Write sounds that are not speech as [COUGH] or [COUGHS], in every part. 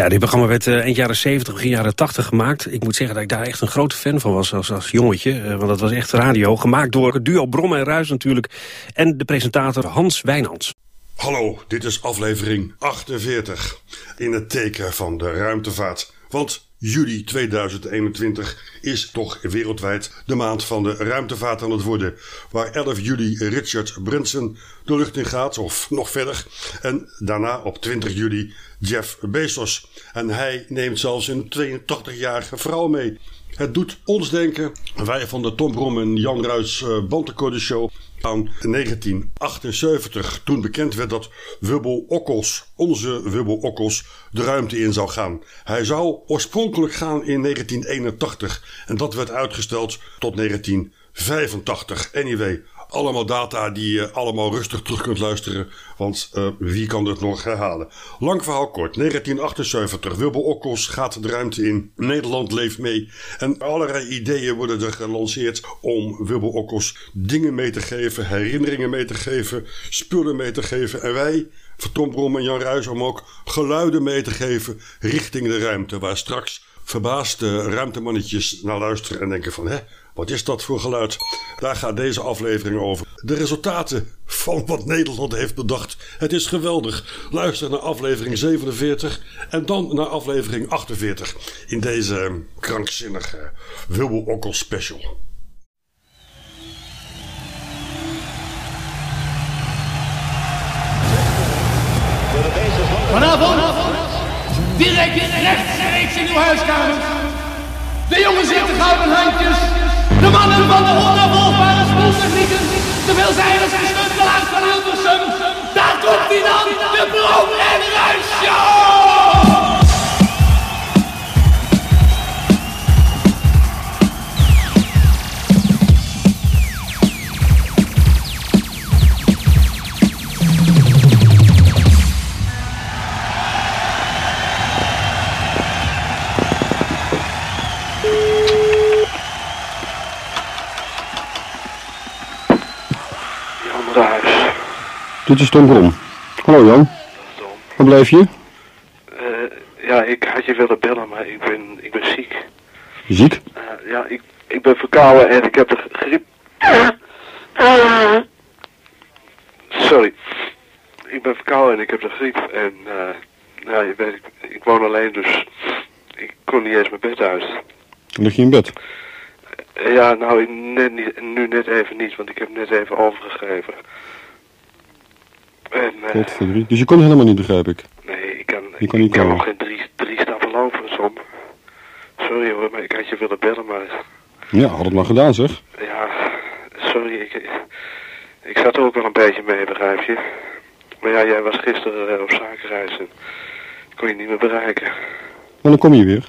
Ja, dit programma werd uh, eind jaren 70, begin jaren 80 gemaakt. Ik moet zeggen dat ik daar echt een grote fan van was als, als jongetje. Uh, want dat was echt radio. Gemaakt door het duo Brom en Ruis natuurlijk. En de presentator Hans Wijnands. Hallo, dit is aflevering 48. In het teken van de ruimtevaart. Want juli 2021 is toch wereldwijd de maand van de ruimtevaart aan het worden. Waar 11 juli Richard Branson de lucht in gaat, of nog verder. En daarna op 20 juli Jeff Bezos. En hij neemt zelfs een 82-jarige vrouw mee. Het doet ons denken, wij van de Tom Brom en Jan Ruijs uh, Show aan 1978, toen bekend werd dat Wubbel Okkels, onze Wubbel Okkels, de ruimte in zou gaan. Hij zou oorspronkelijk gaan in 1981 en dat werd uitgesteld tot 1985. Anyway, allemaal data die je allemaal rustig terug kunt luisteren. Want uh, wie kan het nog herhalen? Lang verhaal kort. 1978. Wilbur Okkels gaat de ruimte in. Nederland leeft mee. En allerlei ideeën worden er gelanceerd om Wilbur Okkels dingen mee te geven. Herinneringen mee te geven. Spullen mee te geven. En wij Tom Brom en Jan Ruijs om ook geluiden mee te geven richting de ruimte. Waar straks verbaasde ruimtemannetjes naar luisteren en denken van... hè, wat is dat voor geluid? Daar gaat deze aflevering over. De resultaten van wat Nederland heeft bedacht. Het is geweldig. Luister naar aflevering 47 en dan naar aflevering 48 in deze krankzinnige Wilbur Okkel special. Vanavond, direct rechtstreeks in uw huiskamer. De jongens zitten gouden handjes. De mannen van de onafvolgbare spoeltechnieken. De veelzijdige stuntelaars van Hilversum. Daar komt hij dan, de Brom Dit is Tom Brom. Hallo Jan. Tom. Waar blijf je? Uh, ja, ik had je willen bellen, maar ik ben, ik ben ziek. Ziek? Uh, ja, ik, ik ben verkouden en ik heb de griep. Sorry. Ik ben verkouden en ik heb de griep. En uh, ja, je weet, ik, ik woon alleen, dus ik kon niet eens mijn bed uit. Lig je in bed? Ja, nou, net niet, nu net even niet, want ik heb net even overgegeven. En, uh, dus je kon helemaal niet, begrijp ik? Nee, ik kan, je kan, niet ik kan nog geen drie, drie stappen lopen, som. Sorry hoor, maar ik had je willen bellen, maar... Ja, had het maar gedaan, zeg. Ja, sorry, ik, ik zat er ook wel een beetje mee, begrijp je. Maar ja, jij was gisteren uh, op zakenreis en kon je niet meer bereiken. Maar dan kom je weer.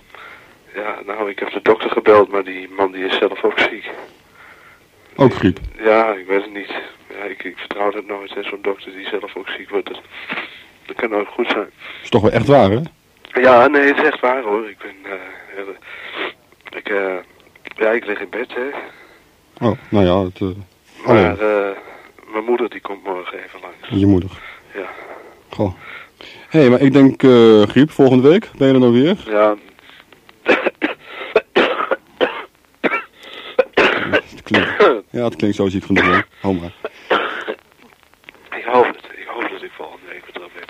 Ja, nou, ik heb de dokter gebeld, maar die man die is zelf ook ziek. Ook griep? Ja, ik weet het niet. Ja, ik, ik vertrouw het nooit, zo'n dokter die zelf ook ziek wordt. Dat, dat kan nooit goed zijn. is toch wel echt waar, hè? Ja, nee, het is echt waar, hoor. Ik ben, uh, ik, uh, ja, ik lig in bed, hè. Oh, nou ja, het... Uh, maar, uh, mijn moeder die komt morgen even langs. Je moeder? Ja. Goh. Hé, hey, maar ik denk griep volgende week. Ben je er nog weer? Ja. het klinkt, ja, het klinkt zo ziek genoeg, hè. Hou maar. Ik hoop het. Ik hoop dat ik volgende week weer terug ben.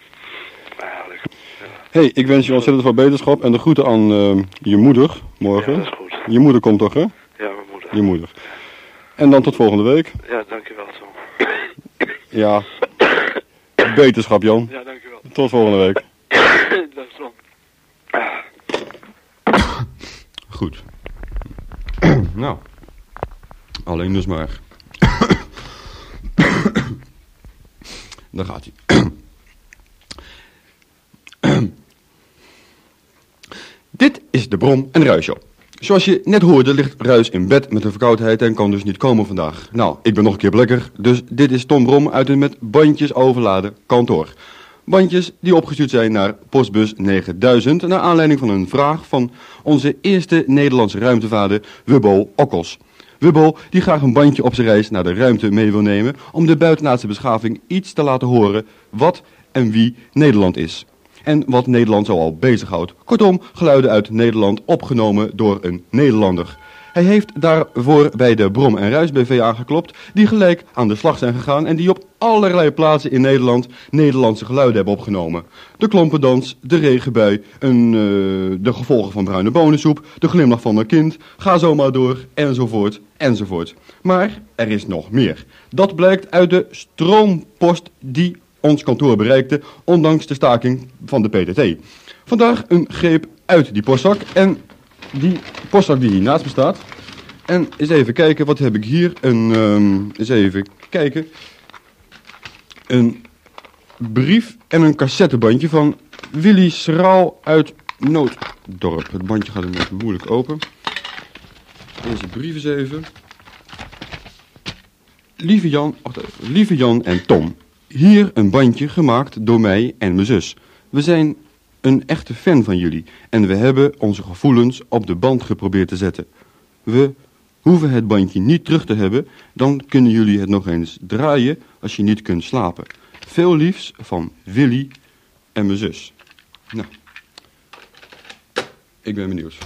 Eigenlijk. Ja. Hey, ik wens je ontzettend veel beterschap en de groeten aan uh, je moeder morgen. Ja, dat is goed. Je moeder komt toch, hè? Ja, mijn moeder. Je moeder. En dan tot volgende week. Ja, dankjewel, Tom. Ja. Beterschap, Jan. Ja, dankjewel. Tot volgende week. [COUGHS] Dag, Tom. Goed. [COUGHS] nou. Alleen dus maar. [COUGHS] Daar gaat hij. Dit is de Brom en Ruis Show. Zoals je net hoorde ligt Ruis in bed met een verkoudheid en kan dus niet komen vandaag. Nou, ik ben nog een keer blekker, dus dit is Tom Brom uit een met bandjes overladen kantoor. Bandjes die opgestuurd zijn naar postbus 9000 naar aanleiding van een vraag van onze eerste Nederlandse ruimtevader Wubbo Okkels. Wubbo die graag een bandje op zijn reis naar de ruimte mee wil nemen om de buitenaardse beschaving iets te laten horen wat en wie Nederland is. En wat Nederland zoal bezighoudt. Kortom, geluiden uit Nederland opgenomen door een Nederlander. Hij heeft daarvoor bij de Brom en Ruis BV aangeklopt, die gelijk aan de slag zijn gegaan en die op allerlei plaatsen in Nederland Nederlandse geluiden hebben opgenomen. De klompendans, de regenbui, een, uh, de gevolgen van bruine bonensoep, de glimlach van een kind, ga zo maar door, enzovoort, enzovoort. Maar er is nog meer. Dat blijkt uit de stroompost die ons kantoor bereikte, ondanks de staking van de PTT. Vandaag een greep uit die postzak en die postzak die hier naast me staat. En eens even kijken, wat heb ik hier? Een, um, eens even kijken. Een brief en een cassettebandje van Willy Schraal uit Nooddorp. Het bandje gaat een beetje moeilijk open. Deze brief eens even. Lieve Jan, even. Lieve Jan en Tom. Hier een bandje gemaakt door mij en mijn zus. We zijn een echte fan van jullie en we hebben onze gevoelens op de band geprobeerd te zetten. We hoeven het bandje niet terug te hebben, dan kunnen jullie het nog eens draaien als je niet kunt slapen. Veel liefs van Willy en mijn zus. Nou, ik ben benieuwd.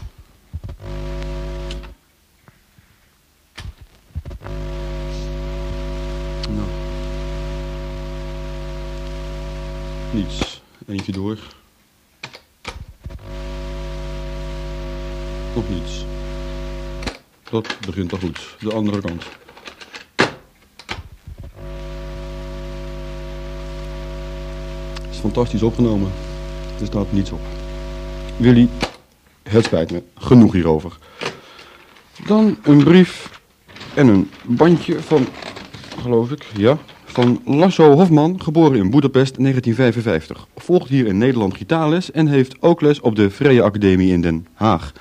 Eentje door. Nog niets. Dat begint al goed. De andere kant. Het is fantastisch opgenomen. Er staat niets op. Willy, het spijt me. Genoeg hierover. Dan een brief en een bandje van, geloof ik, ja, van Lasso Hofman, geboren in Boedapest 1955. Volgt hier in Nederland gitaarles en heeft ook les op de Vrije Academie in Den Haag.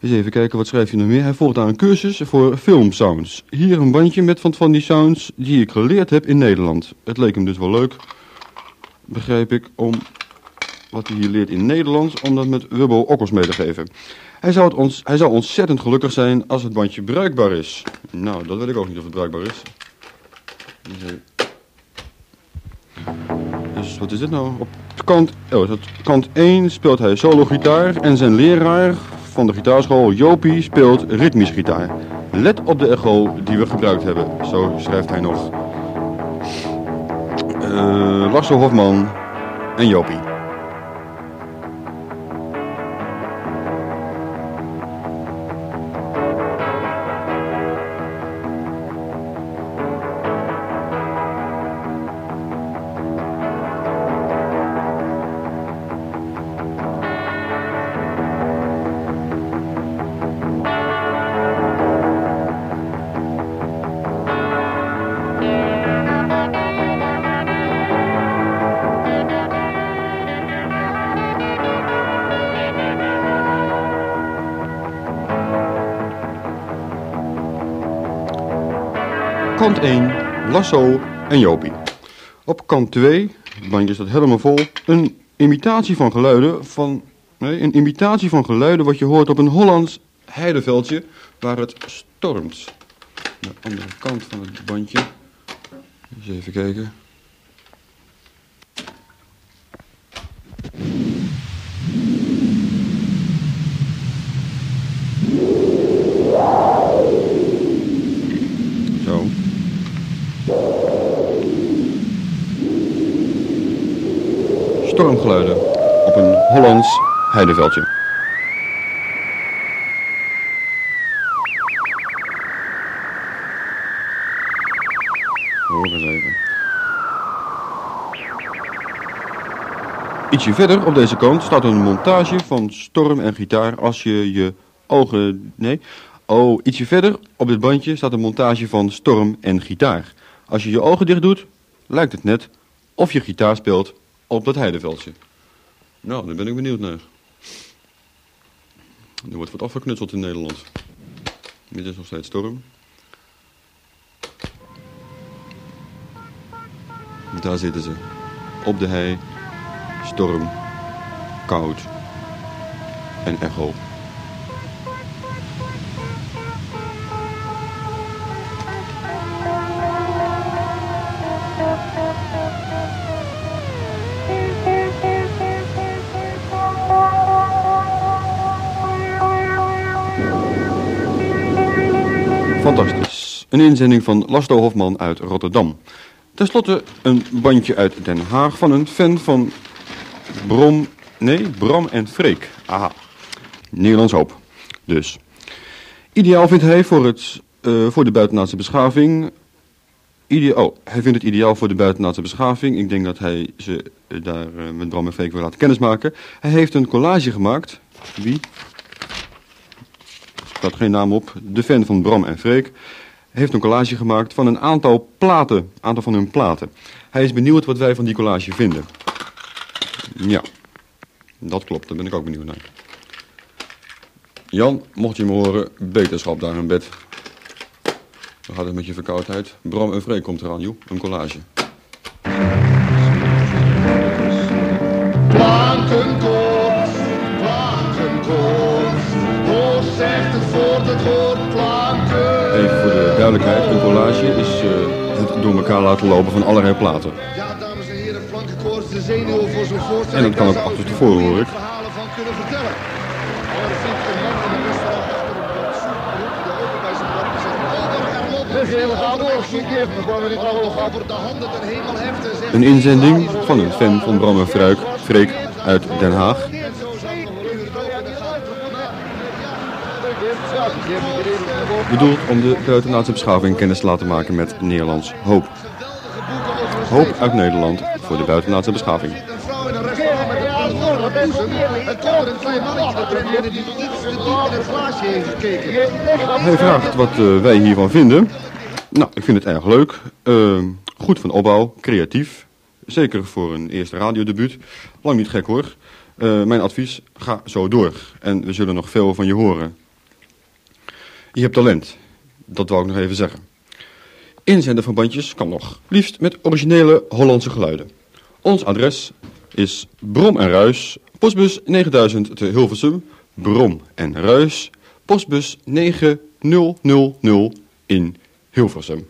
Eens even kijken, wat schrijft hij nog meer? Hij volgt aan een cursus voor filmsounds. Hier een bandje met van, van die sounds die ik geleerd heb in Nederland. Het leek hem dus wel leuk, begrijp ik, om wat hij hier leert in Nederlands, om dat met Wubbo Okkels mee te geven. Hij zou, het ons, hij zou ontzettend gelukkig zijn als het bandje bruikbaar is. Nou, dat weet ik ook niet of het bruikbaar is. Dus wat is dit nou? Op kant, oh, kant 1 speelt hij solo gitaar en zijn leraar van de gitaarschool Jopie speelt ritmisch gitaar. Let op de echo die we gebruikt hebben, zo schrijft hij nog. Uh, Hofman en Jopie. Kant 1, Lasso en Jopie. Op kant 2, het bandje staat helemaal vol, een imitatie van geluiden van... Een imitatie van geluiden wat je hoort op een Hollands heideveldje waar het stormt. De andere kant van het bandje. Eens even kijken. Stormgeluiden op een Hollands heideveldje. Hoor even. Ietsje verder op deze kant staat een montage van storm en gitaar als je je ogen... Nee. Oh, ietsje verder op dit bandje staat een montage van storm en gitaar. Als je je ogen dicht doet, lijkt het net of je gitaar speelt op dat heideveldje. Nou, daar ben ik benieuwd naar. Er wordt wat afgeknutseld in Nederland. Dit is nog steeds storm. Daar zitten ze. Op de hei. Storm. Koud. En echo. Fantastisch. Een inzending van Lasto Hofman uit Rotterdam. Ten slotte een bandje uit Den Haag van een fan van Brom... Nee, Bram en Freek. Aha. Nederlands hoop. Dus. Ideaal vindt hij voor, het, uh, voor de buitenlandse beschaving... Ideaal, oh, hij vindt het ideaal voor de buitenlandse beschaving. Ik denk dat hij ze daar uh, met Bram en Freek wil laten kennismaken. Hij heeft een collage gemaakt. Wie? Staat geen naam op, de fan van Bram en Freek, heeft een collage gemaakt van een aantal platen, aantal van hun platen. Hij is benieuwd wat wij van die collage vinden. Ja, dat klopt, daar ben ik ook benieuwd naar. Jan, mocht je me horen, beterschap daar in bed. Dan gaat het met je verkoudheid. Bram en Freek komt eraan, joh, een collage. Duidelijkheid, een collage is uh, het door elkaar laten lopen van allerlei platen. Ja, dames en heren, flankenkoorts, de zenuwen voor zo'n voorstelling. En dat kan ook achter tevoren, hoor ik. verhalen van kunnen vertellen. Een inzending van een fan van Bram en Fruik, Freek uit Den Haag. Bedoeld om de buitenlandse beschaving kennis te laten maken met Nederlands hoop. Hoop uit Nederland voor de buitenlandse beschaving. Hij vraagt wat uh, wij hiervan vinden. Nou, ik vind het erg leuk. Uh, goed van opbouw, creatief. Zeker voor een eerste radiodebuut. Lang niet gek hoor. Uh, mijn advies, ga zo door. En we zullen nog veel van je horen. Je hebt talent. Dat wou ik nog even zeggen. Inzenden van bandjes kan nog. Liefst met originele Hollandse geluiden. Ons adres is Brom en Ruis, postbus 9000 te Hilversum. Brom en Ruis, postbus 9000 in Hilversum.